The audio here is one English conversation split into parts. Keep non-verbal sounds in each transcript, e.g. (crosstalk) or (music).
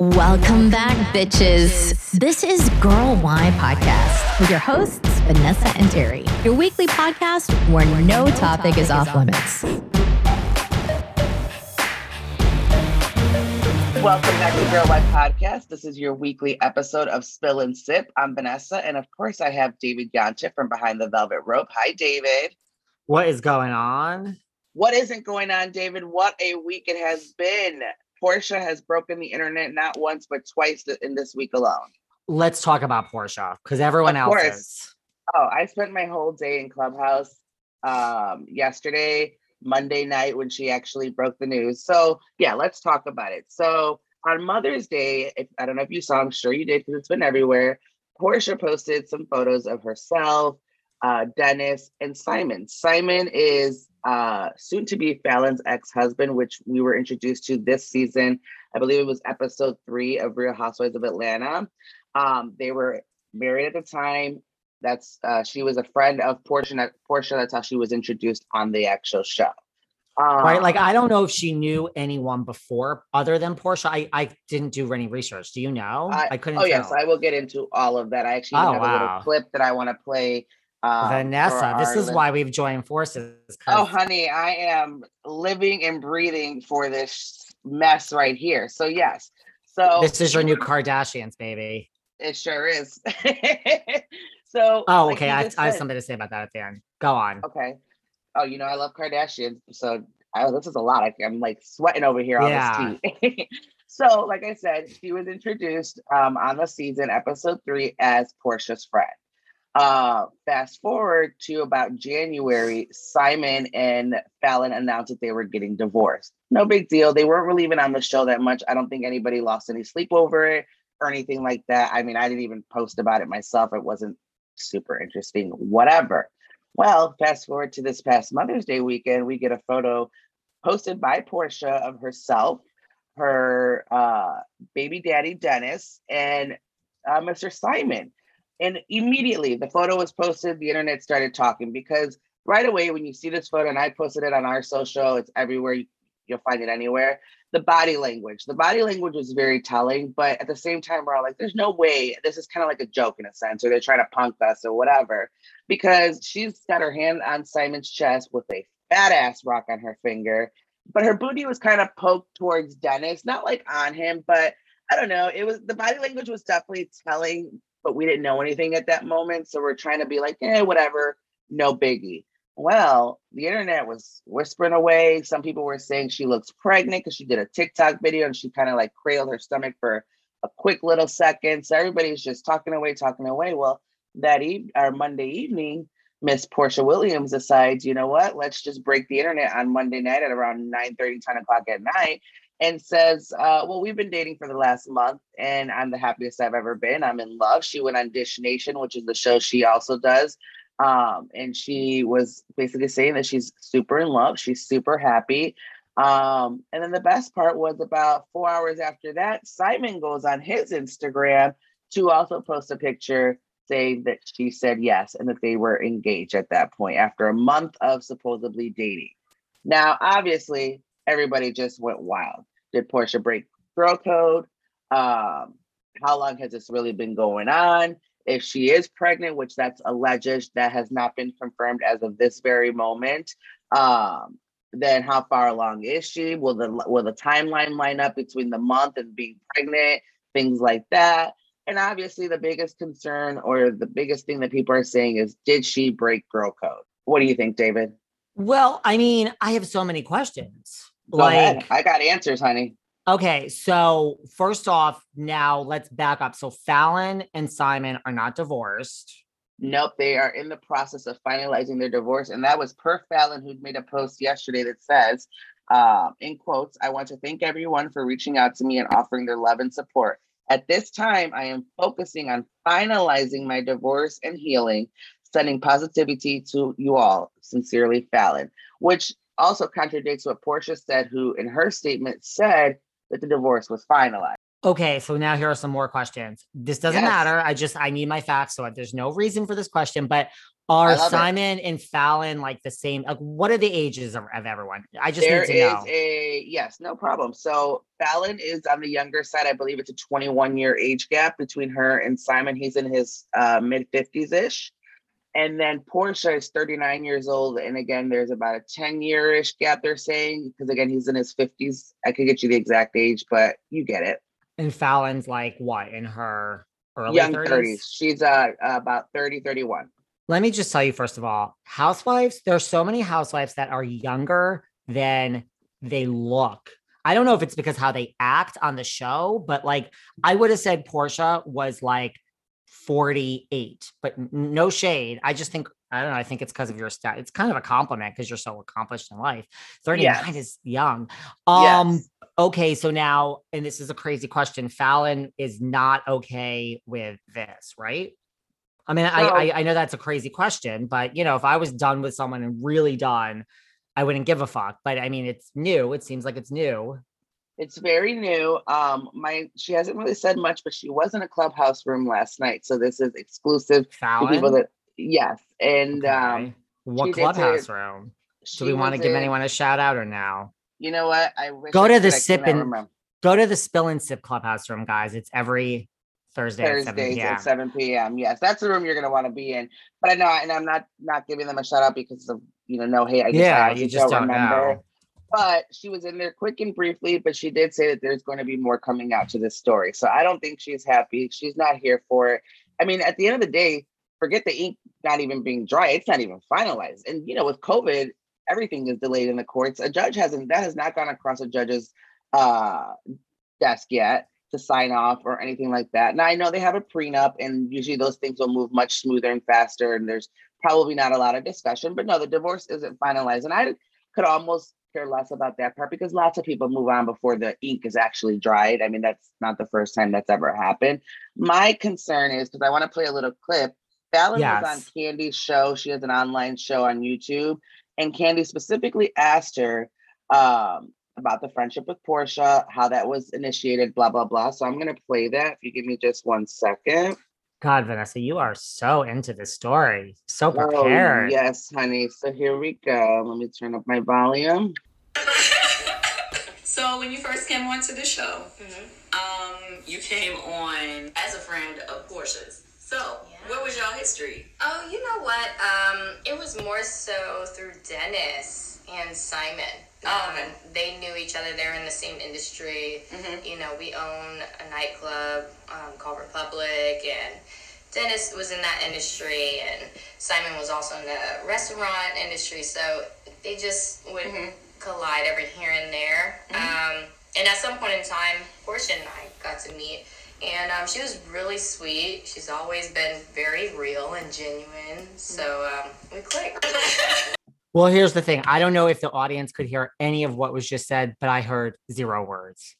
Welcome back, bitches. This is Girl Why Podcast with your hosts, Vanessa and Terry, your weekly podcast where no topic is off limits. Welcome back to Girl Why Podcast. This is your weekly episode of Spill and Sip. I'm Vanessa, and of course, I have David Yontef from Behind the Velvet Rope. Hi, David. What is going on? What isn't going on, David? What a week it has been. Porsha has broken the internet not once but twice in this week alone. Let's talk about Porsha because everyone Of else course. is. Oh, I spent my whole day in Clubhouse um, yesterday, Monday night, when she actually broke the news. So, yeah, let's talk about it. So, on Mother's Day, if, I don't know if you saw, I'm sure you did because it's been everywhere. Porsha posted some photos of herself, uh, Dennis, and Simon. Simon is uh, soon to be Falynn's ex husband, which we were introduced to this season. I believe it was episode three of Real Housewives of Atlanta. Um, they were married at the time. That's uh, she was a friend of Porsha. Porsha. That's how she was introduced on the actual show. Um, Right. Like, I don't know if she knew anyone before other than Porsha. I, I didn't do any research. Do you know? I, couldn't Oh yes. I will get into all of that. I actually Oh, have a little clip that I want to play. Um, Vanessa, this is lis- why we've joined forces. Oh, honey, I am living and breathing for this mess right here. So yes, so this is your new Kardashians, baby. It sure is. (laughs) so. Oh, like okay. you I, just I have something to say about that at the end. Go on. Okay. Oh, you know I love Kardashians, so I, this is a lot. I, I'm like sweating over here on Yeah. this tea. (laughs) so, like I said, she was introduced um, on the season, episode three, as Porsha's friend. Uh, fast forward to about January, Simon and Falynn announced that they were getting divorced. No big deal. They weren't really even on the show that much. I don't think anybody lost any sleep over it or anything like that. I mean, I didn't even post about it myself. It wasn't super interesting, whatever. Well, fast forward to this past Mother's Day weekend, we get a photo posted by Porsha of herself, her uh, baby daddy Dennis, and uh, Mr. Simon. And immediately the photo was posted, the internet started talking because right away when you see this photo, and I posted it on our social, it's everywhere, you, you'll find it anywhere. The body language, the body language was very telling, but at the same time, we're all like, there's no way this is kind of like a joke in a sense, or they're trying to punk us or whatever because she's got her hand on Simon's chest with a fat ass rock on her finger, but her booty was kind of poked towards Dennis, not like on him, but I don't know. It was the body language was definitely telling, but we didn't know anything at that moment. So we're trying to be like, eh, whatever, no biggie. Well, the internet was whispering away. Some people were saying she looks pregnant because she did a TikTok video and she kind of like cradled her stomach for a quick little second. So everybody's just talking away, talking away. Well, that eve or Monday evening, Miss Porsha Williams decides, you know what, let's just break the internet on Monday night at around 9 30, 10 o'clock at night and says, uh, well, we've been dating for the last month and I'm the happiest I've ever been. I'm in love. She went on Dish Nation, which is the show she also does. Um, and she was basically saying that she's super in love. She's super happy. Um, and then the best part was about four hours after that, Simon goes on his Instagram to also post a picture saying that she said yes and that they were engaged at that point after a month of supposedly dating. Now, obviously, everybody just went wild. Did Porsha break girl code? Um, how long has this really been going on? If she is pregnant, which that's alleged, that has not been confirmed as of this very moment. Um, then how far along is she? Will the will the timeline line up between the month and being pregnant? Things like that. And obviously, the biggest concern or the biggest thing that people are saying is, did she break girl code? What do you think, David? Well, I mean, I have so many questions. Go ahead. like, I got answers, honey. okay, so first off, now let's back up. So Falynn and Simon are not divorced. Nope, they are in the process of finalizing their divorce. And that was per Falynn, who made a post yesterday that says, um, in quotes, I want to thank everyone for reaching out to me and offering their love and support. At this time, I am focusing on finalizing my divorce and healing, sending positivity to you all. Sincerely, Falynn, which also contradicts what Porsha said, who in her statement said that the divorce was finalized. Okay, so now here are some more questions. This doesn't Yes. matter. I just I need my facts, so there's no reason for this question. But Are love it. Simon and Falynn like the same? Like, what are the ages of, of everyone? I just There need to is know. a yes, no problem. So Falynn is on the younger side. I believe it's a 21 year age gap between her and Simon. He's in his uh, mid 50s ish. And then Porsha is 39 years old. And again, there's about a 10 year ish gap, they're saying, because again, he's in his 50s. I could get you the exact age, but you get it. and Falynn's like what in her early Young 30s? 30s. She's uh, about 30, 31. Let me just tell you, first of all, housewives, there are so many housewives that are younger than they look. I don't know if it's because how they act on the show, but like I would have said Porsha was like 48, but no shade. I just think, I don't know, I think it's because of your stat. It's kind of a compliment because you're so accomplished in life. 39 Yes. is young. Um, Yes. okay, so now, and this is a crazy question. Falynn is not okay with this, right? I mean, I, I I know that's a crazy question, but you know, if I was done with someone and really done, I wouldn't give a fuck. But I mean, it's new. It seems like it's new. It's very new. Um, my she hasn't really said much, but she was in a clubhouse room last night. So this is exclusive to people that yes. And um what clubhouse room? Do we want to give in- anyone a shout out or now? You know what? I wish Go I to the I sip and- remember. Go to the Spill and Sip clubhouse room, guys. It's every Thursday at 7 Thursdays p.m. at 7 p.m. Yes, that's the room you're gonna want to be in. But I know, and I'm not not giving them a shout out because of you know no hate. I just Yeah, honestly you just don't know. But she was in there quick and briefly, but she did say that there's going to be more coming out to this story. So I don't think she's happy. She's not here for it. I mean, at the end of the day, forget the ink not even being dry. It's not even finalized. And you know, with COVID, everything is delayed in the courts. A judge hasn't that has not gone across a judge's uh desk yet to sign off or anything like that. Now I know they have a prenup and usually those things will move much smoother and faster and there's probably not a lot of discussion, but no, the divorce isn't finalized. And I could almost care less about that part because lots of people move on before the ink is actually dried. I mean, that's not the first time that's ever happened. My concern is because I want to play a little clip. Falynn was on Kandi's show. She has an online show on YouTube. And Kandi specifically asked her um, about the friendship with Portia, how that was initiated, blah, blah, blah. So I'm going to play that if you give me just one second. God, Vanessa, you are so into the story, so prepared. Oh, prepared. yes, honey. So here we go. Let me turn up my volume. (laughs) So when you first came onto the show, um, you came on as a friend of Porsha's. So what was y'all history? Oh, you know what? Um, it was more so through Dennis and Simon. Um. They knew each other. They're in the same industry. Mhm. You know, we own a nightclub um, called Republic, and Dennis was in that industry, and Simon was also in the restaurant industry. So they just would Mhm. collide every here and there. Um, and at some point in time, Porsha and I got to meet. And um, she was really sweet. She's always been very real and genuine. So um, we clicked. (laughs) Well, here's the thing. I don't know if the audience could hear any of what was just said, but I heard zero words.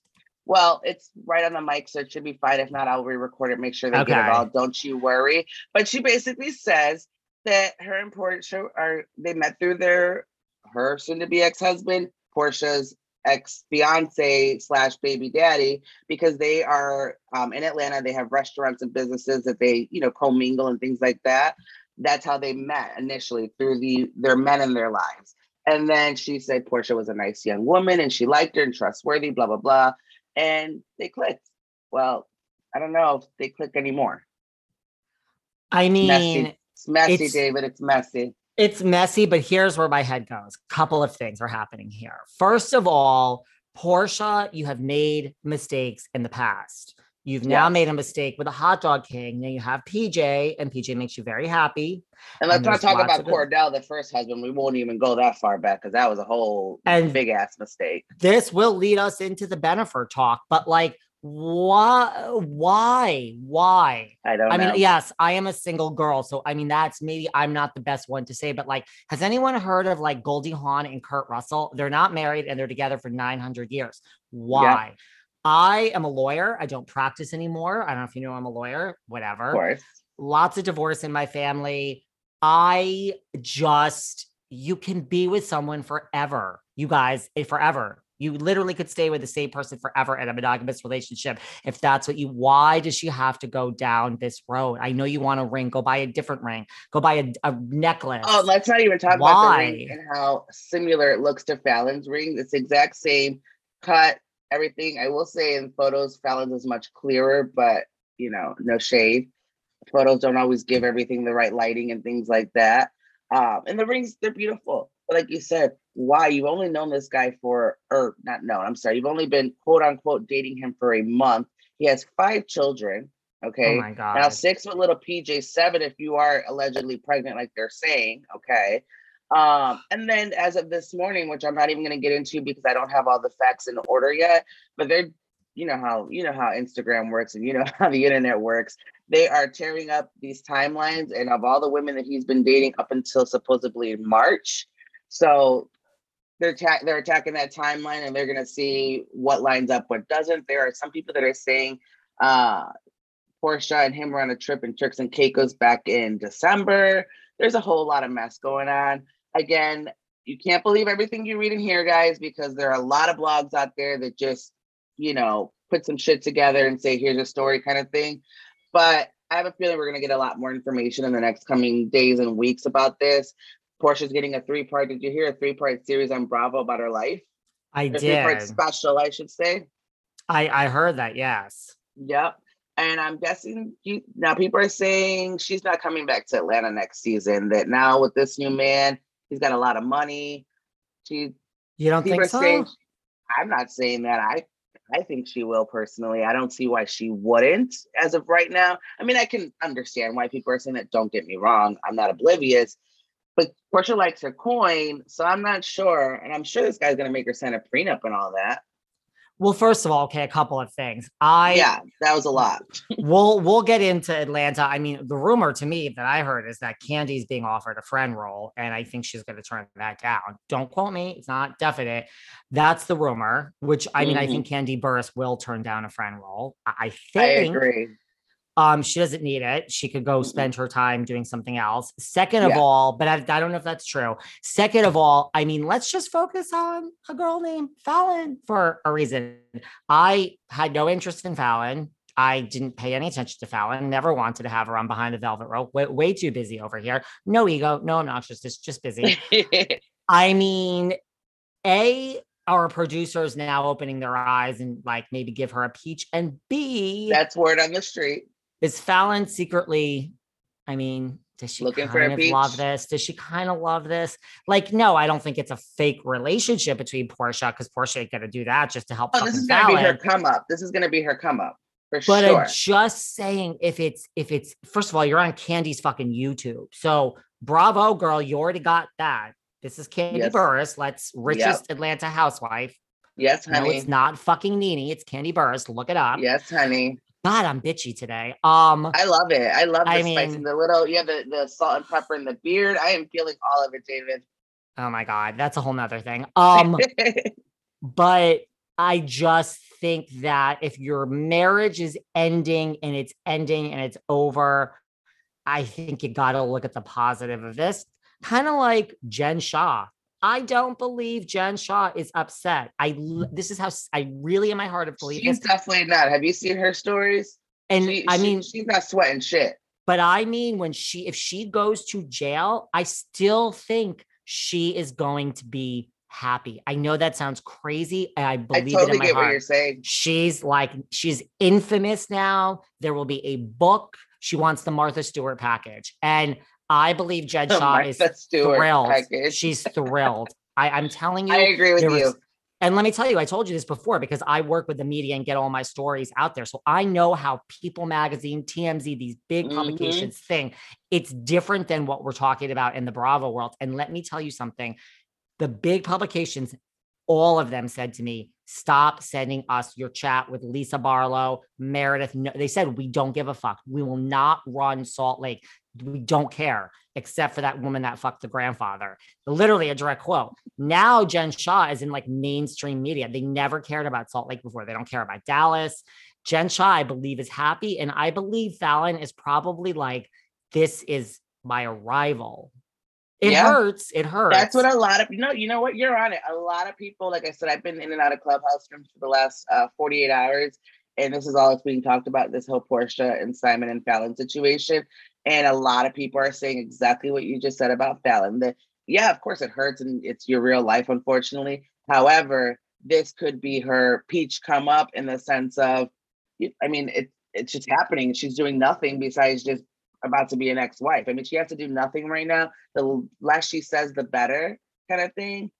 Well, it's right on the mic, so it should be fine. If not, I'll re-record it, make sure they get it all. Don't you worry. But she basically says that her and Porsha are they met through their her soon-to-be ex-husband, Porsha's ex-fiance slash baby daddy, because they are um, in Atlanta. They have restaurants and businesses that they, you know, commingle and things like that. That's how they met initially through the their men in their lives. And then she said Porsha was a nice young woman and she liked her and trustworthy, blah, blah, blah. And they clicked. Well, I don't know if they click anymore. I mean, messy. It's messy, it's- David. It's messy. it's messy, but here's where my head goes. A Couple of things are happening here. First of all, Porsha, you have made mistakes in the past. You've now made a mistake with a hot dog king. Now you have PJ, and PJ makes you very happy. And let's And not talk about Kordell, the first husband. We won't even go that far back because that was a whole And- big ass mistake. This will lead us into the Bennifer talk, but like, why? Why? Why? I don't I know. mean, yes, I am a single girl. So, I mean, that's maybe I'm not the best one to say, but like, has anyone heard of like Goldie Hawn and Kurt Russell? They're not married and they're together for 900 years. Why? I am a lawyer. I don't practice anymore. I don't know if you know I'm a lawyer, whatever. Of course. Lots of divorce in my family. I just, you can be with someone forever. You guys, eh, forever. You literally could stay with the same person forever in a monogamous relationship if that's what you. Why does she have to go down this road? I know you want a ring. Go buy a different ring. Go buy a, a necklace. Oh, let's not even talk Why? about the ring and how similar it looks to Falynn's ring. It's the exact same cut, everything. I will say in photos, Falynn's is much clearer, but you know, no shade. Photos don't always give everything the right lighting and things like that. Um, and the rings, they're beautiful. But like you said, why? You've only known this guy for, or not known, I'm sorry, you've only been quote unquote dating him for a month. He has five children. Okay. Oh my god. Now six with little PJ, seven if you are allegedly pregnant, like they're saying. Okay. Um, and then as of this morning, which I'm not even going to get into because I don't have all the facts in order yet, but they're, you know how you know how Instagram works and you know (laughs) how the internet works. They are tearing up these timelines, and of all the women that he's been dating up until supposedly March, so they're ta- they're attacking that timeline, and they're going to see what lines up, what doesn't. There are some people that are saying uh Porsha and him were on a trip in Turks and Caicos back in December. There's a whole lot of mess going on. Again, you can't believe everything you read in here, guys, because there are a lot of blogs out there that just, you know, put some shit together and say, here's a story kind of thing. But I have a feeling we're going to get a lot more information in the next coming days and weeks about this. Porsha's getting a three part. Did you hear a three part series on Bravo about her life? I A three part did. special, I should say. I I heard that. Yes. Yep. And I'm guessing you, now people are saying she's not coming back to Atlanta next season. That now with this new man, he's got a lot of money. She You don't think so? saying I'm not saying that. I I think she will personally. I don't see why she wouldn't as of right now. I mean, I can understand why people are saying that. Don't get me wrong. I'm not oblivious. But Porsha likes her coin, so I'm not sure. And I'm sure this guy's gonna make her sign a prenup and all that. Well, first of all, okay, a couple of things. I yeah, that was a lot. (laughs) we'll we'll get into Atlanta. I mean, the rumor to me that I heard is that Kandi's being offered a friend role, and I think she's going to turn that down. Don't quote me; it's not definite. That's the rumor. Which I mean, I Mhm. think Kandi Burruss will turn down a friend role. I I I think agree. Um she doesn't need it. She could go Mm-mm. spend her time doing something else. Second of Yeah. all, but I, I don't know if that's true. Second of all, I mean, let's just focus on a girl named Falynn for a reason. I had no interest in Falynn. I didn't pay any attention to Falynn. Never wanted to have her on behind the velvet rope. Way, way too busy over here. No ego, no obnoxious, just just busy. (laughs) I mean, A, our producers now opening their eyes and like maybe give her a peach. And B, That's word on the street. Is Falynn secretly, I mean, does she Looking kind of love this? Does she kind of love this? Like, no, I don't think it's a fake relationship between Porsha because Porsha ain't gonna do that just to help Oh, this is gonna be her come up. This is gonna be her come up for sure. But sure. I'm just saying, if it's if it's first of all, you're on Kandi's fucking YouTube, so bravo, girl, you already got that. This is Kandi Yes. Burruss. Let's richest Atlanta housewife. yes, honey. No, it's not fucking Nene. It's Kandi Burruss. Look it up. yes, honey. God, I'm bitchy today. Um, I love it. I love the I spice mean- and the little, yeah, the, the salt and pepper in the beard. I am feeling all of it, David. oh my God, that's a whole nother thing. Um, (laughs) but I just think that if your marriage is ending and it's ending and it's over, I think you got to look at the positive of this. Kind of like Jen Shah. I don't believe Jen Shah is upset. I mm. this is how I really in my heart of believe she's this. definitely not. Have you seen her stories? And She- I she- mean, she's not sweating shit. but I mean, when she if she goes to jail, I still think she is going to be happy. I know that sounds crazy, I I believe it in my get heart. what you're saying. She's like, she's infamous now. There will be a book. She wants the Martha Stewart package. And I believe Jen The (laughs) Shah is Stewart thrilled. package. She's (laughs) thrilled. I, I'm telling you. I agree with you. was- and let me tell you, I told you this before because I work with the media and get all my stories out there. So I know how People Magazine, TMZ, these big Mhm. publications think. It's different than what we're talking about in the Bravo world. And let me tell you something the big publications, all of them said to me, stop sending us your chat with Lisa Barlow, Meredith. No, they said, we don't give a fuck. We will not run Salt Lake. We don't care, except for that woman that fucked the grandfather. Literally a direct quote. Now Jen Shah is in like mainstream media. They never cared about Salt Lake before. They don't care about Dallas. Jen Shah, I believe, is happy. And I believe Falynn is probably like, this is my arrival. It Yeah. hurts. It hurts. That's what a lot of you know. You know what? You're on it. A lot of people, like I said, I've been in and out of clubhouse rooms for the last uh, 48 hours, and this is all that's being talked about. This whole Porsha and Simon and Falynn situation, and a lot of people are saying exactly what you just said about Falynn. That yeah, of course it hurts, and it's your real life, unfortunately. However, this could be her peach come up in the sense of, I mean, it it's just happening. She's doing nothing besides just about to be an ex-wife. I mean, she has to do nothing right now. The less she says, the better, kind of thing.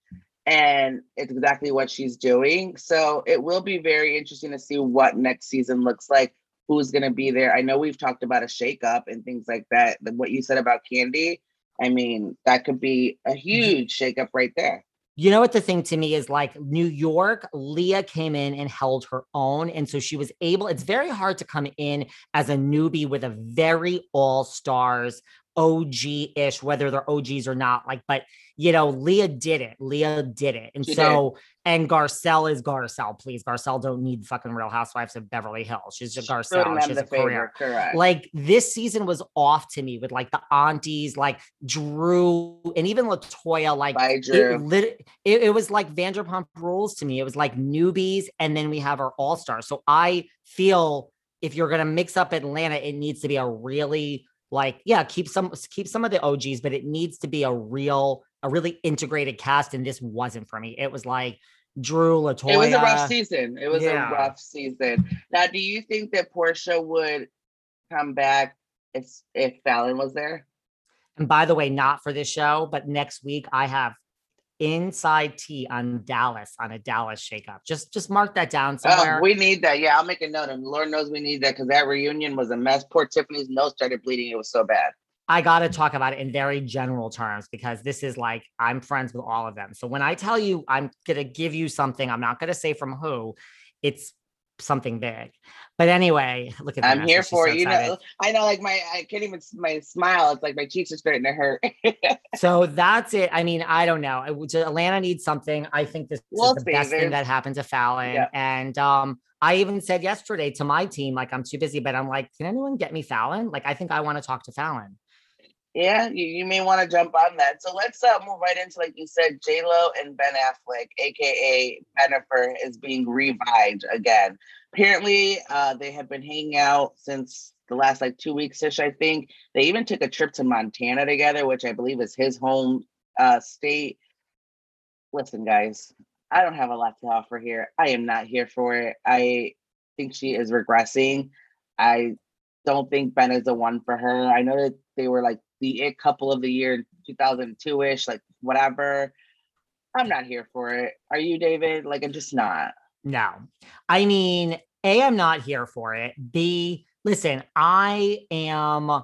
And it's exactly what she's doing. So it will be very interesting to see what next season looks like. Who's going to be there? I know we've talked about a shakeup and things like that. What you said about Kandi, I mean, that could be a mm-hmm. huge shakeup right there. You know what the thing to me is like New York, Leah came in and held her own. And so she was able, it's very hard to come in as a newbie with a very all stars, OG ish, whether they're OGs or not. Like, but you know, Leah did it. Leah did it. And She so, and Garcelle is Garcelle. Please, Garcelle don't need fucking Real Housewives of Beverly Hills. She's just Doing Garcelle. She's a career. correct. Like this season was off to me with like the aunties, like Drew and even Latoya. Like Bye, it, Drew. lit- it, it was like Vanderpump Rules to me. It was like newbies, and then we have our all stars. So I feel if you're gonna mix up Atlanta, it needs to be a really like yeah, keep some keep some of the OGs, but it needs to be a real a really integrated cast. And this wasn't for me. It was like Drew Latoya. It was a rough season. It was Yeah. a rough season. Now, do you think that Porsha would come back if if Falynn was there? And by the way, not for this show, but next week I have inside tea on Dallas on a Dallas shakeup. Just just mark that down Oh, somewhere. we need that. Yeah, I'll make a note. And Lord knows we need that because that reunion was a mess. Poor Tiffany's nose started bleeding. It was so bad. I got to talk about it in very general terms because this is like I'm friends with all of them. So when I tell you I'm going to give you something, I'm not going to say from who, it's something big. But anyway, look at that. I'm here for so. You know. I know, like my, I can't even my smile. It's like my cheeks are starting to hurt. (laughs) So that's it. I mean, I don't know. I Atlanta needs something. I think this We'll is the see. best thing that happened to Falynn. Yeah. And um, I even said yesterday to my team, like, I'm too busy, but I'm like, can anyone get me Falynn? Like, I think I want to talk to Falynn. Yeah, you, you may want to jump on that. So let's uh, move right into, like you said, J Lo and Ben Affleck, aka Bennifer, is being revived again. Apparently, uh, they have been hanging out since the last like two weeks ish. I think they even took a trip to Montana together, which I believe is his home uh, state. Listen, guys, I don't have a lot to offer here. I am not here for it. I think she is regressing. I don't think Ben is the one for her. I know that they were like the it couple of the year 2002 ish, like whatever. I'm not here for it. Are you, David? Like, I'm just not. No. I mean, A, I'm not here for it. B, listen, I am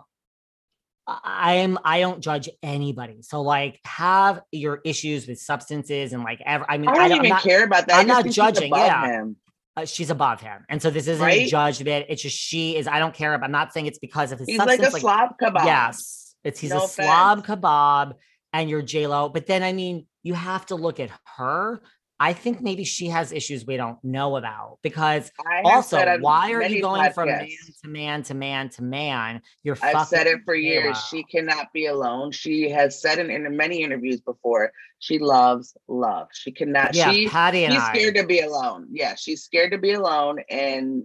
I am I don't judge anybody. So like have your issues with substances and like ever I mean I don't I don't, even not, care about that. I'm not judging, yeah. him. uh, she's above him. And so this isn't Right? a judgment. It's just she is I don't care. I'm not saying it's because of his He's like substance. a slob kebab. Yes. It's he's No a offense. slob kebab and you're J-Lo. But then I mean, you have to look at her. I think maybe she has issues we don't know about because also, why are you going from man to man to man to man? You're I've said it for years. She cannot be alone. She has said it in many interviews before. She loves love. She cannot. yeah, she Patti and she's I. scared to be alone. Yeah, she's scared to be alone, and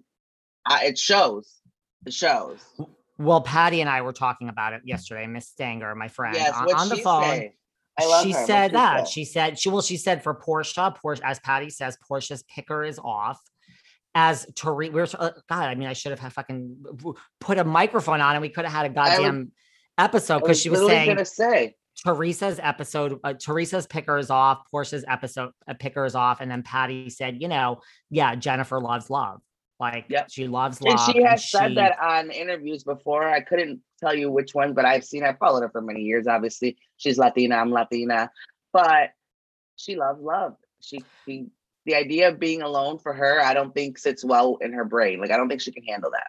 I, it shows. It shows. Well, Patti and I were talking about it yesterday. Miss Stanger, my friend, Yes, on, on the phone. say? She her. Said she that. say? She said she well, she said for Porsha, Porsha, as Patti says, Porsha's picker is off. As Teresa, we were uh, God. I mean, I should have had fucking put a microphone on, and we could have had a goddamn episode because she was saying gonna say. Teresa's episode, uh, Teresa's picker is off, Porsha's episode uh, picker is off, and then Patti said, you know, yeah, Jennifer loves love, like Yep. she loves love, And she has she- said that on interviews before. I couldn't tell you which one, but I've seen. I followed her for many years. Obviously, she's Latina. I'm Latina, but she loves love. She, she the idea of being alone for her, I don't think sits well in her brain. Like I don't think she can handle that.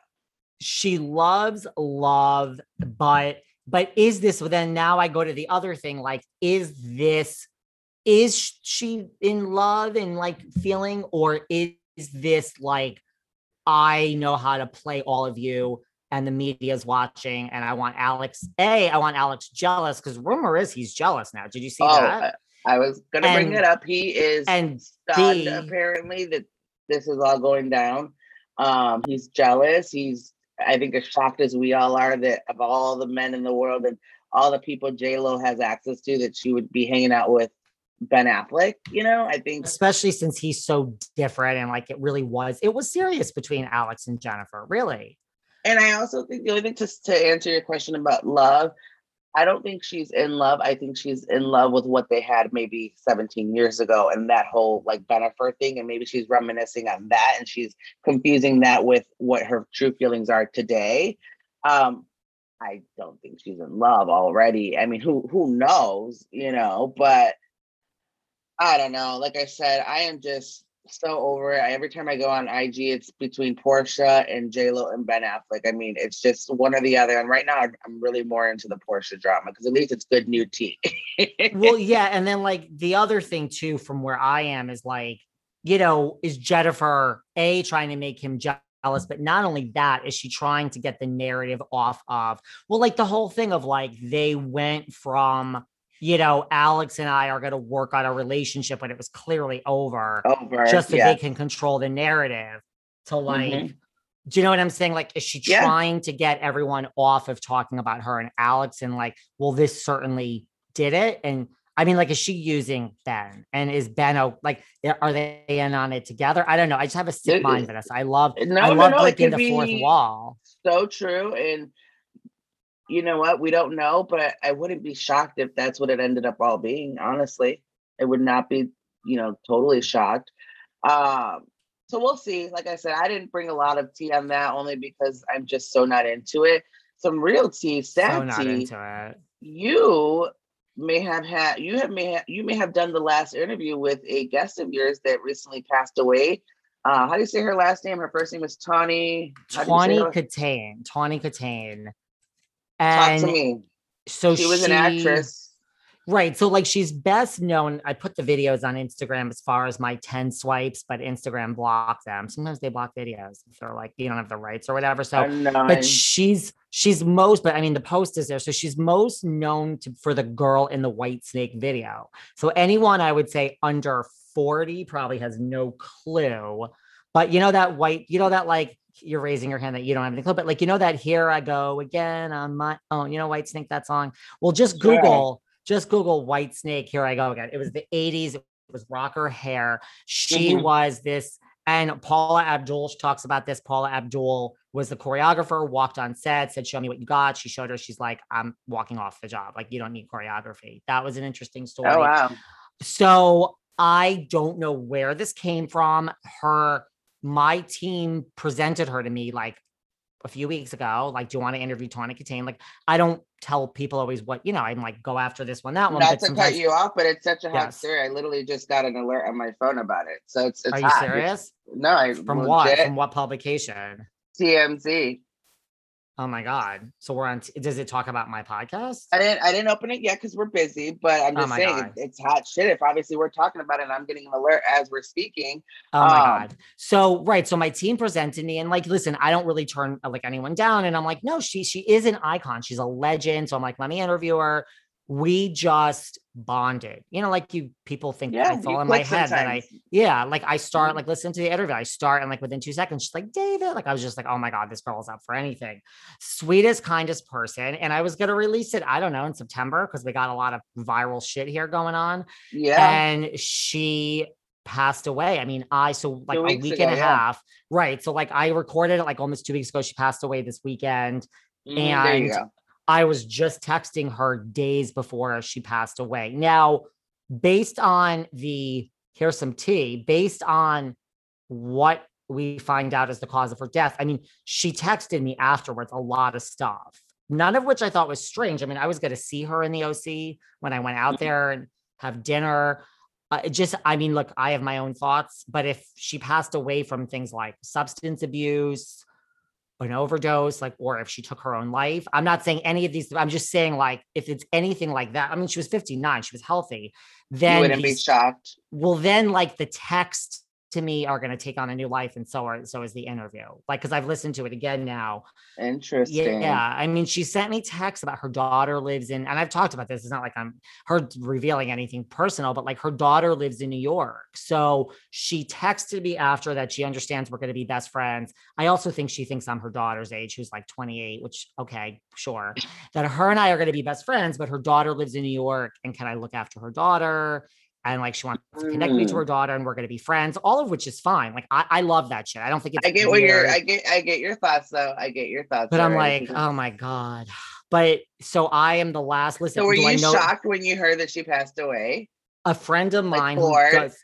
she loves love, but but is this well, then now I go to the other thing like is this is she in love and like feeling or is this like I know how to play all of you and the media's watching and I want Alex A, I want Alex jealous because rumor is he's jealous now. Did you see oh, that? I, I was gonna And- bring it up. He is and stunned B- apparently that this is all going down. Um, he's jealous. He's I think as shocked as we all are that of all the men in the world and all the people J Lo has access to, that she would be hanging out with Ben Affleck. You know, I think especially since he's so different and like it really was it was serious between Alex and Jennifer, really. And I also think the only thing to, to answer your question about love, I don't think she's in love. I think she's in love with what they had maybe 17 years ago and that whole like Bennifer thing. And maybe she's reminiscing on that and she's confusing that with what her true feelings are today. Um, I don't think she's in love already. I mean, who who knows, you know, but I don't know. Like I said, I am just so over it. Every time I go on IG, it's between Porsha and J Lo and Ben Affleck. I mean, it's just one or the other. And right now, I'm- really more into the Porsha drama because at least it's good new tea. (laughs) well, yeah, and then like the other thing too, from where I am, is like, you know, is Jennifer a trying to make him jealous, but not only that, is she trying to get the narrative off of well, like the whole thing of like they went from, you know, Alex and I are going to work on a relationship when it was clearly over, over. just so yeah. they can control the narrative. To like, Mhm. do you know what I'm saying? Like, is she Yeah. trying to get everyone off of talking about her and Alex and like, well, this certainly did it? And I mean, like, is she using Ben? And is Ben o- like, are they in on it together? I don't know. I just have a sick It- mind, Vanessa. I love, No, I love no, it breaking could the fourth wall. so true. And you know what? We don't know, but I wouldn't be shocked if that's what it ended up all being. Honestly, it would not be, you know, totally shocked. Um, so we'll see. Like I said, I didn't bring a lot of tea on that only because I'm just so not into it. Some real tea, So sad not tea. into it. You may have had you have may have, you may have done the last interview with a guest of yours that recently passed away. Uh, how do you say her last name? Her first name is Tawny. How do you say Tawny Kitaen. Tawny Kitaen. Talk And to me. so She was an actress. Right. So like she's best known. I put the videos on Instagram as far as my 10 swipes, but Instagram blocked them. Sometimes they block videos if they're like, you don't have the rights or whatever. So but she's she's most, but I mean the post is there. So she's most known to, for the girl in the white snake video. So anyone I would say under 40 probably has no clue. But you know that white, you know that like you're raising your hand that you don't have any clue, but like you know that here I go again on my own. you know Whitesnake that song. Well, just. Google, just Google Whitesnake, here I go again. It was the 80s, it was rocker hair. She Mhm. was this, and Paula Abdul she talks about this. Paula Abdul was the choreographer, walked on set, said, Show me what you got. She showed her, she's like, I'm walking off the job. Like, you don't need choreography. That was an interesting story. Oh wow. So I don't know where this came from. Her, my team presented her to me like a few weeks ago. Like, do you want to interview Tawny Kitaen? Like, I don't tell people always what, you know, I'm like, go after this one, that one. Not to cut you off, but it's such a hot Yes. story. I literally just got an alert on my phone about it. So it's it's Are you hot. serious? No, I From what? From what publication? TMZ. Oh my God. So we're on, t- does it talk about my podcast? I didn't I didn't open it yet because we're busy, but I'm Oh just my saying it, it's hot shit. If obviously we're talking about it and I'm getting an alert as we're speaking. Oh my Um, god. So right, so my team presented me and like listen, I don't really turn like anyone down and I'm like no, she she is an icon. She's a legend. So I'm like let me interview her. We just bonded. You know like you people think Yeah, it's all in my head that I yeah, like I start Mhm. like listen to the interview. I start and like within 2 seconds she's like David, like I was just like oh my god, this girl is up for anything. Sweetest kindest person and I was going to release it I don't know in September because we got a lot of viral shit here going on Yeah. and she passed away. I mean, I so like a week ago, and a yeah. half, right? So like I recorded it like almost two weeks ago. She passed away this weekend. There you and go. I was just texting her days before she passed away. Now, based on the here's some tea, based on what we find out as the cause of her death. I mean, she texted me afterwards a lot of stuff, none of which I thought was strange. I mean, I was going to see her in the OC when I went out Mhm. there and have dinner. Uh, just, I mean, look, I have my own thoughts, but if she passed away from things like substance abuse, an overdose, like, or if she took her own life, I'm not saying any of these. I'm just saying, like, if it's anything like that, I mean, she was 59, she was healthy. You Then wouldn't be shocked. well, then like the text to me are going to take on a new life and so are so is the interview like because i've listened to it again now. Interesting. yeah yeah i mean she sent me texts about her daughter lives in and i've talked about this it's not like i'm her revealing anything personal but like her daughter lives in new york so she texted me after that she understands we're going to be best friends. I also think she thinks i'm her daughter's age who's like 28 which okay sure that her and i are going to be best friends but her daughter lives in new york and can i look after her daughter and like she wants to connect me to Mm. her daughter and we're going to be friends all of which is fine like i, I love that shit i don't think it's I get what you're. I get. I get your thoughts, though. I get your thoughts. but i'm like oh my god but so i am the last listen so were you know shocked when you heard that she passed away? a friend of Like mine who does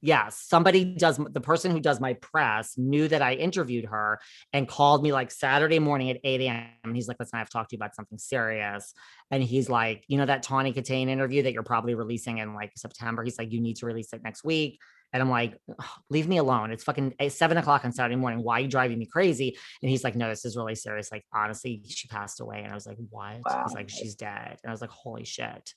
yes somebody does the person who does my press knew that i interviewed her and called me like saturday morning at 8 a.m he's like listen i have talked to you about something serious and he's like you know that tawny Kitaen interview that you're probably releasing in like september he's like you need to release it next week and I'm like, "Ugh, leave me alone. It's fucking eight- seven o'clock on Saturday morning. Why are you driving me crazy? And he's like, no, this is really serious. Like, honestly, she passed away. And I was like, what? He's like, she's dead. And I was like, holy shit.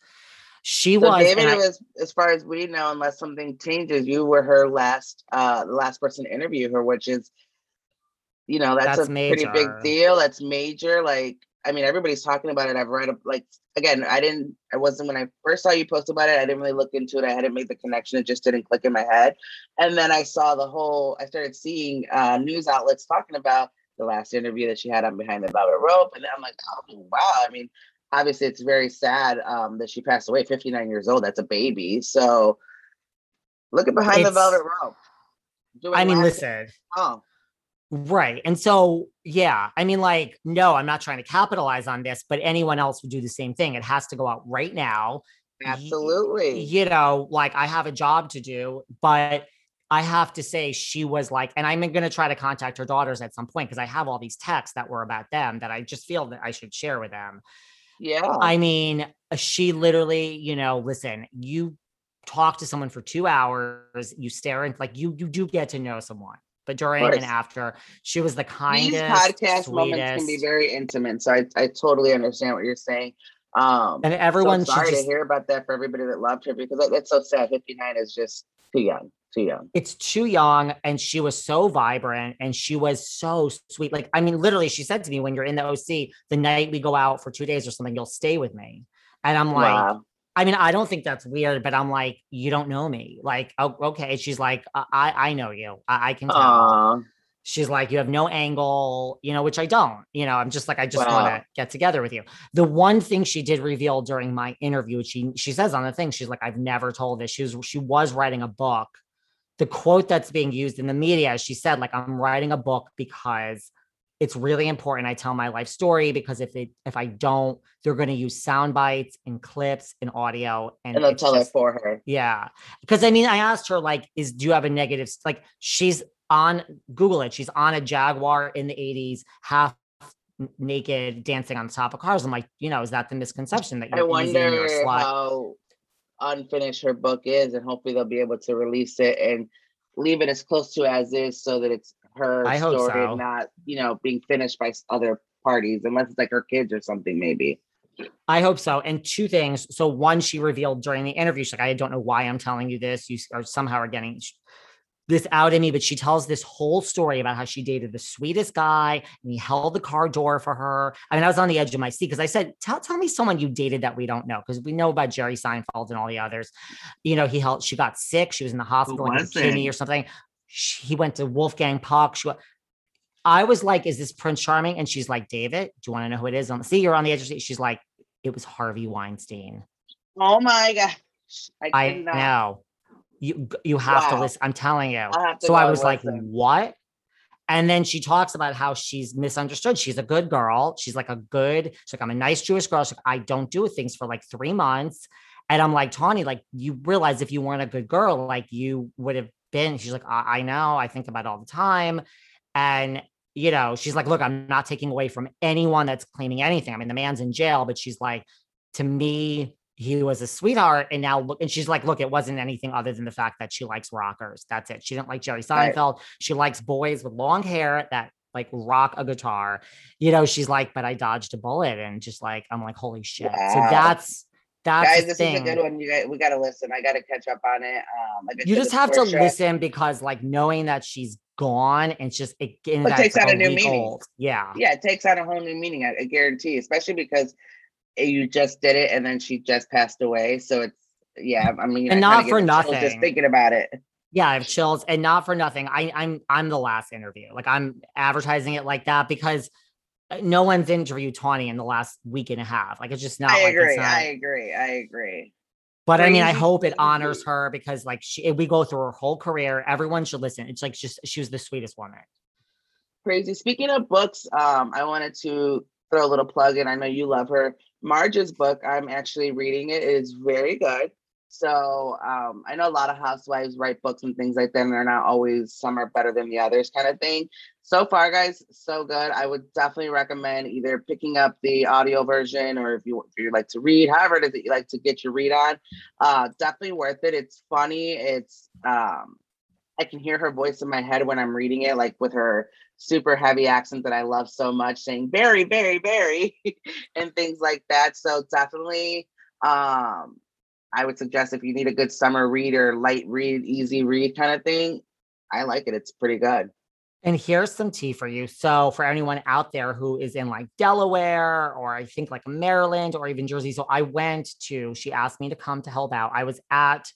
She So was. David I- was, as far as we know, unless something changes, you were her last, uh, last person to interview her, which is, you know, that's, That's a pretty big deal. That's major. Like, I mean, everybody's talking about it. I've read, like, again, I didn't, I wasn't when I first saw you post about it. I didn't really look into it. I hadn't made the connection. It just didn't click in my head. And then I saw the whole. I started seeing uh, news outlets talking about the last interview that she had on Behind the Velvet Rope, and I'm like, oh wow. I mean, obviously it's very sad um, that she passed away 59 years old that's a baby so look at behind the velvet rope I mean, listen, oh Right. And so, yeah, I mean, like, no, I'm not trying to capitalize on this, but anyone else would do the same thing. It has to go out right now. Absolutely You know, like, I have a job to do, but I have to say, she was like, and I'm going to try to contact her daughters at some point because I have all these texts that were about them that I just feel that I should share with them. Yeah. I mean, uh, she literally, you know, listen, you talk to someone for two hours, you stare and like you you do get to know someone. But during and after, she was the kindest, these podcast moments can be very intimate so I, I totally understand what you're saying um and everyone so should sorry just to hear about that for everybody that loved her because that's so sad 59 is just too young too young it's too young and she was so vibrant and she was so sweet. Like i mean literally she said to me when you're in the oc the night we go out for two days or something you'll stay with me. And i'm like wow. I mean i don't think that's weird but i'm like you don't know me. Like oh, okay. She's like i i know you. I, I can tell. Aw. she's like you have no angle you know which i don't you know. I'm just like i just want to get together with you. The one thing she did reveal during my interview she she says on the thing she's like i've never told this. She was she was writing a book the quote that's being used in the media she said like i'm writing a book because it's really important i tell my life story because if it if i don't they're going to use sound bites and clips and audio and, and they'll tell just- it for her yeah. Because I mean, I asked her, like, is do you have a negative? Like, she's on Google it. She's on a Jaguar in the 80s, half naked, dancing on the top of cars. I'm like, you know, is that the misconception that you're and you're a slut? how unfinished her book is, and hopefully they'll be able to release it and leave it as close to as is, so that it's her I story, so. not you know being finished by other parties, unless it's like her kids or something, maybe. I hope so. And two things. So one, she revealed during the interview, she's like, I don't know why I'm telling you this. You are somehow are getting this out of me, but she tells this whole story about how she dated the sweetest guy and he held the car door for her. I mean, I was on the edge of my seat because I said, tell, tell me someone you dated that we don't know. Because we know about Jerry Seinfeld and all the others. You know, he held, she got sick. She was in the hospital like with was a kidney or something. She, he went to Wolfgang Puck. She, wa- I was like, is this Prince Charming? And she's like, David, do you want to know who it is? On the see, you're on the edge of the seat. She's like, it was Harvey Weinstein. Oh my gosh, I, I know. You you have to listen. I'm telling you. To So I was like, listen. what? And then she talks about how she's misunderstood. She's a good girl. She's like a good, she's like, I'm a nice Jewish girl. She's like, I don't do things for like three months. And I'm like, Tawny, like, you realize if you weren't a good girl, like you would have been. She's like, I, I know. I think about it all the time. And you know, she's like, look, I'm not taking away from anyone that's claiming anything. I mean, the man's in jail, but she's like, to me, he was a sweetheart. And now look, and she's like, look, it wasn't anything other than the fact that she likes rockers. That's it. She didn't like Jerry Right. Seinfeld. She likes boys with long hair that like rock a guitar. You know, she's like, but I dodged a bullet and just like, I'm like, holy shit. So that's That's guys, this thing. is a good one. You guys, we got to listen. I got to catch up on it. Um, like You just have to Porsha, listen because, like, knowing that she's gone and it's just it, It takes on a new meaning. old. Yeah. Yeah, it takes on a whole new meaning. I, I guarantee, especially because you just did it and then she just passed away. So it's yeah. I mean, And I not for get the chills nothing. Just thinking about it. Yeah, I have chills, and not for nothing. I, I'm I'm the last interview. Like I'm advertising it like that because uh, no one's interviewed Tawny in the last week and a half. Like it's just not. I like agree. Not, I agree. I agree. but I mean, I hope it honors her because like she, we go through her whole career. Everyone should listen. It's like just she was the sweetest woman. Crazy. Speaking of books, um, I wanted to throw a little plug in. I know you love her. Marge's book, I'm actually reading it. It is very good. So um, I know a lot of housewives write books and things like that, and they're not always some are better than the others kind of thing. So far, guys, so good. I would definitely recommend either picking up the audio version or if you if you like to read, however it is that you like to get your read on. Uh, definitely worth it. It's funny. It's um, I can hear her voice in my head when I'm reading it, like with her super heavy accent that I love so much, saying very, very, very, and things like that. So definitely, um, I would suggest if you need a good summer read or light read, easy read kind of thing, I like it. It's pretty good. And here's some tea for you. So, for anyone out there who is in like Delaware or I think like Maryland or even Jersey. So, I went to, she asked me to come to help out. I was at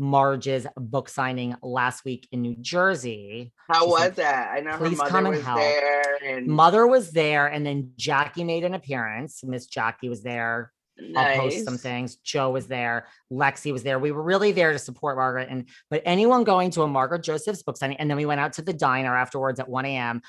Marge's book signing last week in New Jersey. How She was said, that? I know her "Please mother come and was help." there, and Mother was there, and then Jackie made an appearance. Miss Jackie was there. I'll post some things. Joe was there. Lexi was there. We were really there to support Margaret. And but anyone going to a Margaret Joseph's book signing, and then we went out to the diner afterwards at 1 a.m.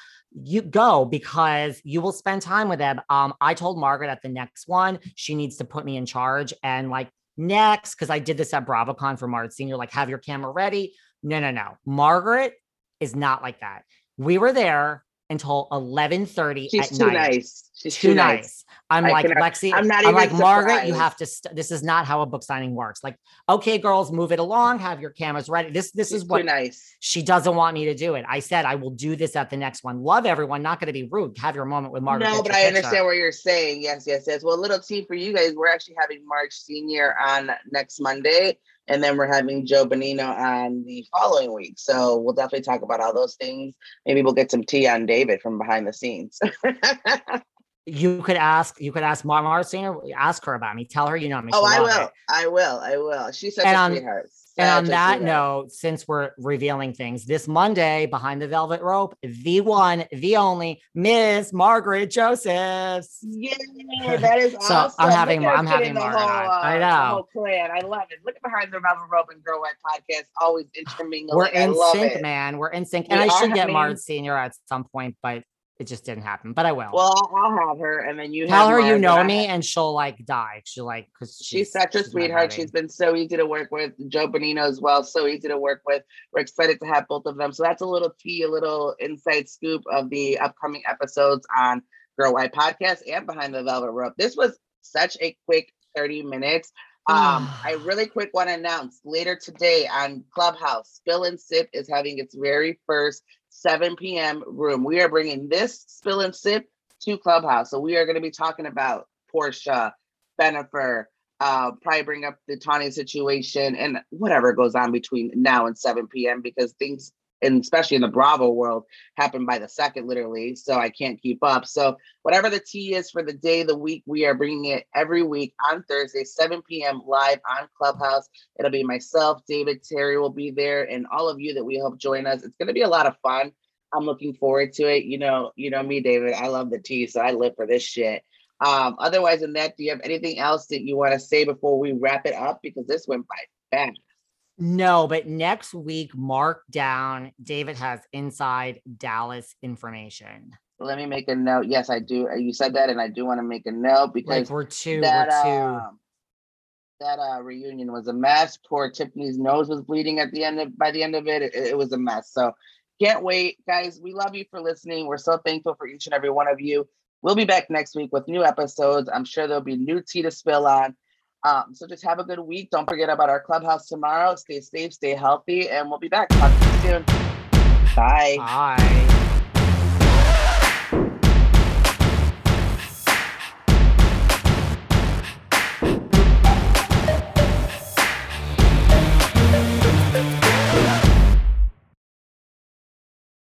You go because you will spend time with them. Um, I told Margaret at the next one, she needs to put me in charge and like next, because I did this at BravoCon for Marge Senior, like have your camera ready. No, no, no. Margaret is not like that. We were there until 11:30 She's at too night nice. She's too nice. I'm I like cannot- Lexi. I'm not I'm like Margaret. You have to. St- this is not how a book signing works. Like, okay, girls, move it along. Have your cameras ready. This this She's is too what nice. she doesn't want me to do. It. I said I will do this at the next one. Love everyone. Not going to be rude. Have your moment with Margaret. No, but I picture. understand what you're saying. Yes, yes, yes. Well, little tea for you guys. We're actually having Marge Senior on next Monday, and then we're having Joe Benigno on the following week. So we'll definitely talk about all those things. Maybe we'll get some tea on David from behind the scenes. (laughs) You could ask. You could ask Mar Mar Singer. Ask her about me. Tell her you know me. oh, I will. it. I will. I will. She's such And a um, sweetheart. And on a that note, since we're revealing things, this Monday behind the velvet rope, the one, the only Miss Margaret Josephs. Yay, (laughs) that is So, I'm awesome. having- Look at her I'm having getting Margaret whole, uh, I know. whole clan. I love it. Look at behind the Velvet Rope and Girl Why podcast. Always intermingling. We're I in sync, it. man. We're in sync. We And I are, should get. Marge Senior at some point, but it just didn't happen. But I will. Well, I'll, have her, and then you have to Tell her you know me, and she'll like die. She'll like because She's, such a my sweetheart. She's been so easy to work with. Joe Benigno as well, so easy to work with. We're excited to have both of them. So that's a little tea, a little inside scoop of the upcoming episodes on Girl Why Podcast and Behind the Velvet Rope. This was such a quick 30 minutes. Um, (sighs) I really quick want to announce later today on Clubhouse, Spill and Sip is having its very first 7 p.m. room. We are bringing this Spill and Sip to Clubhouse. So we are going to be talking about Porsha, Bennifer, uh, probably bring up the Tawny situation and whatever goes on between now and 7 p.m. because things, and especially in the Bravo world, happen by the second, literally. So I can't keep up. So whatever the tea is for the day, the week, we are bringing it every week on Thursday, 7 p.m. live on Clubhouse. It'll be myself, David, Terry will be there, and all of you that we hope join us. It's going to be a lot of fun. I'm looking forward to it. You know, you know me, David. I love the tea, so I live for this shit. Um, otherwise than that, do you have anything else that you want to say before we wrap it up? Because this went by fast. No, but next week, mark down. David has inside Dallas information. Let me make a note. Yes, I do. Uh, You said that, and I do want to make a note Like because we're two, that we're two. um, that uh, reunion was a mess. Poor Tiffany's nose was bleeding at the end of by the end of it. It, it was a mess. So can't wait, guys. We love you for listening. We're so thankful for each and every one of you. We'll be back next week with new episodes. I'm sure there'll be new tea to spill on. Um, so just have a good week. Don't forget about our clubhouse tomorrow. Stay safe, stay healthy, and we'll be back. Talk to you soon. Bye. Bye.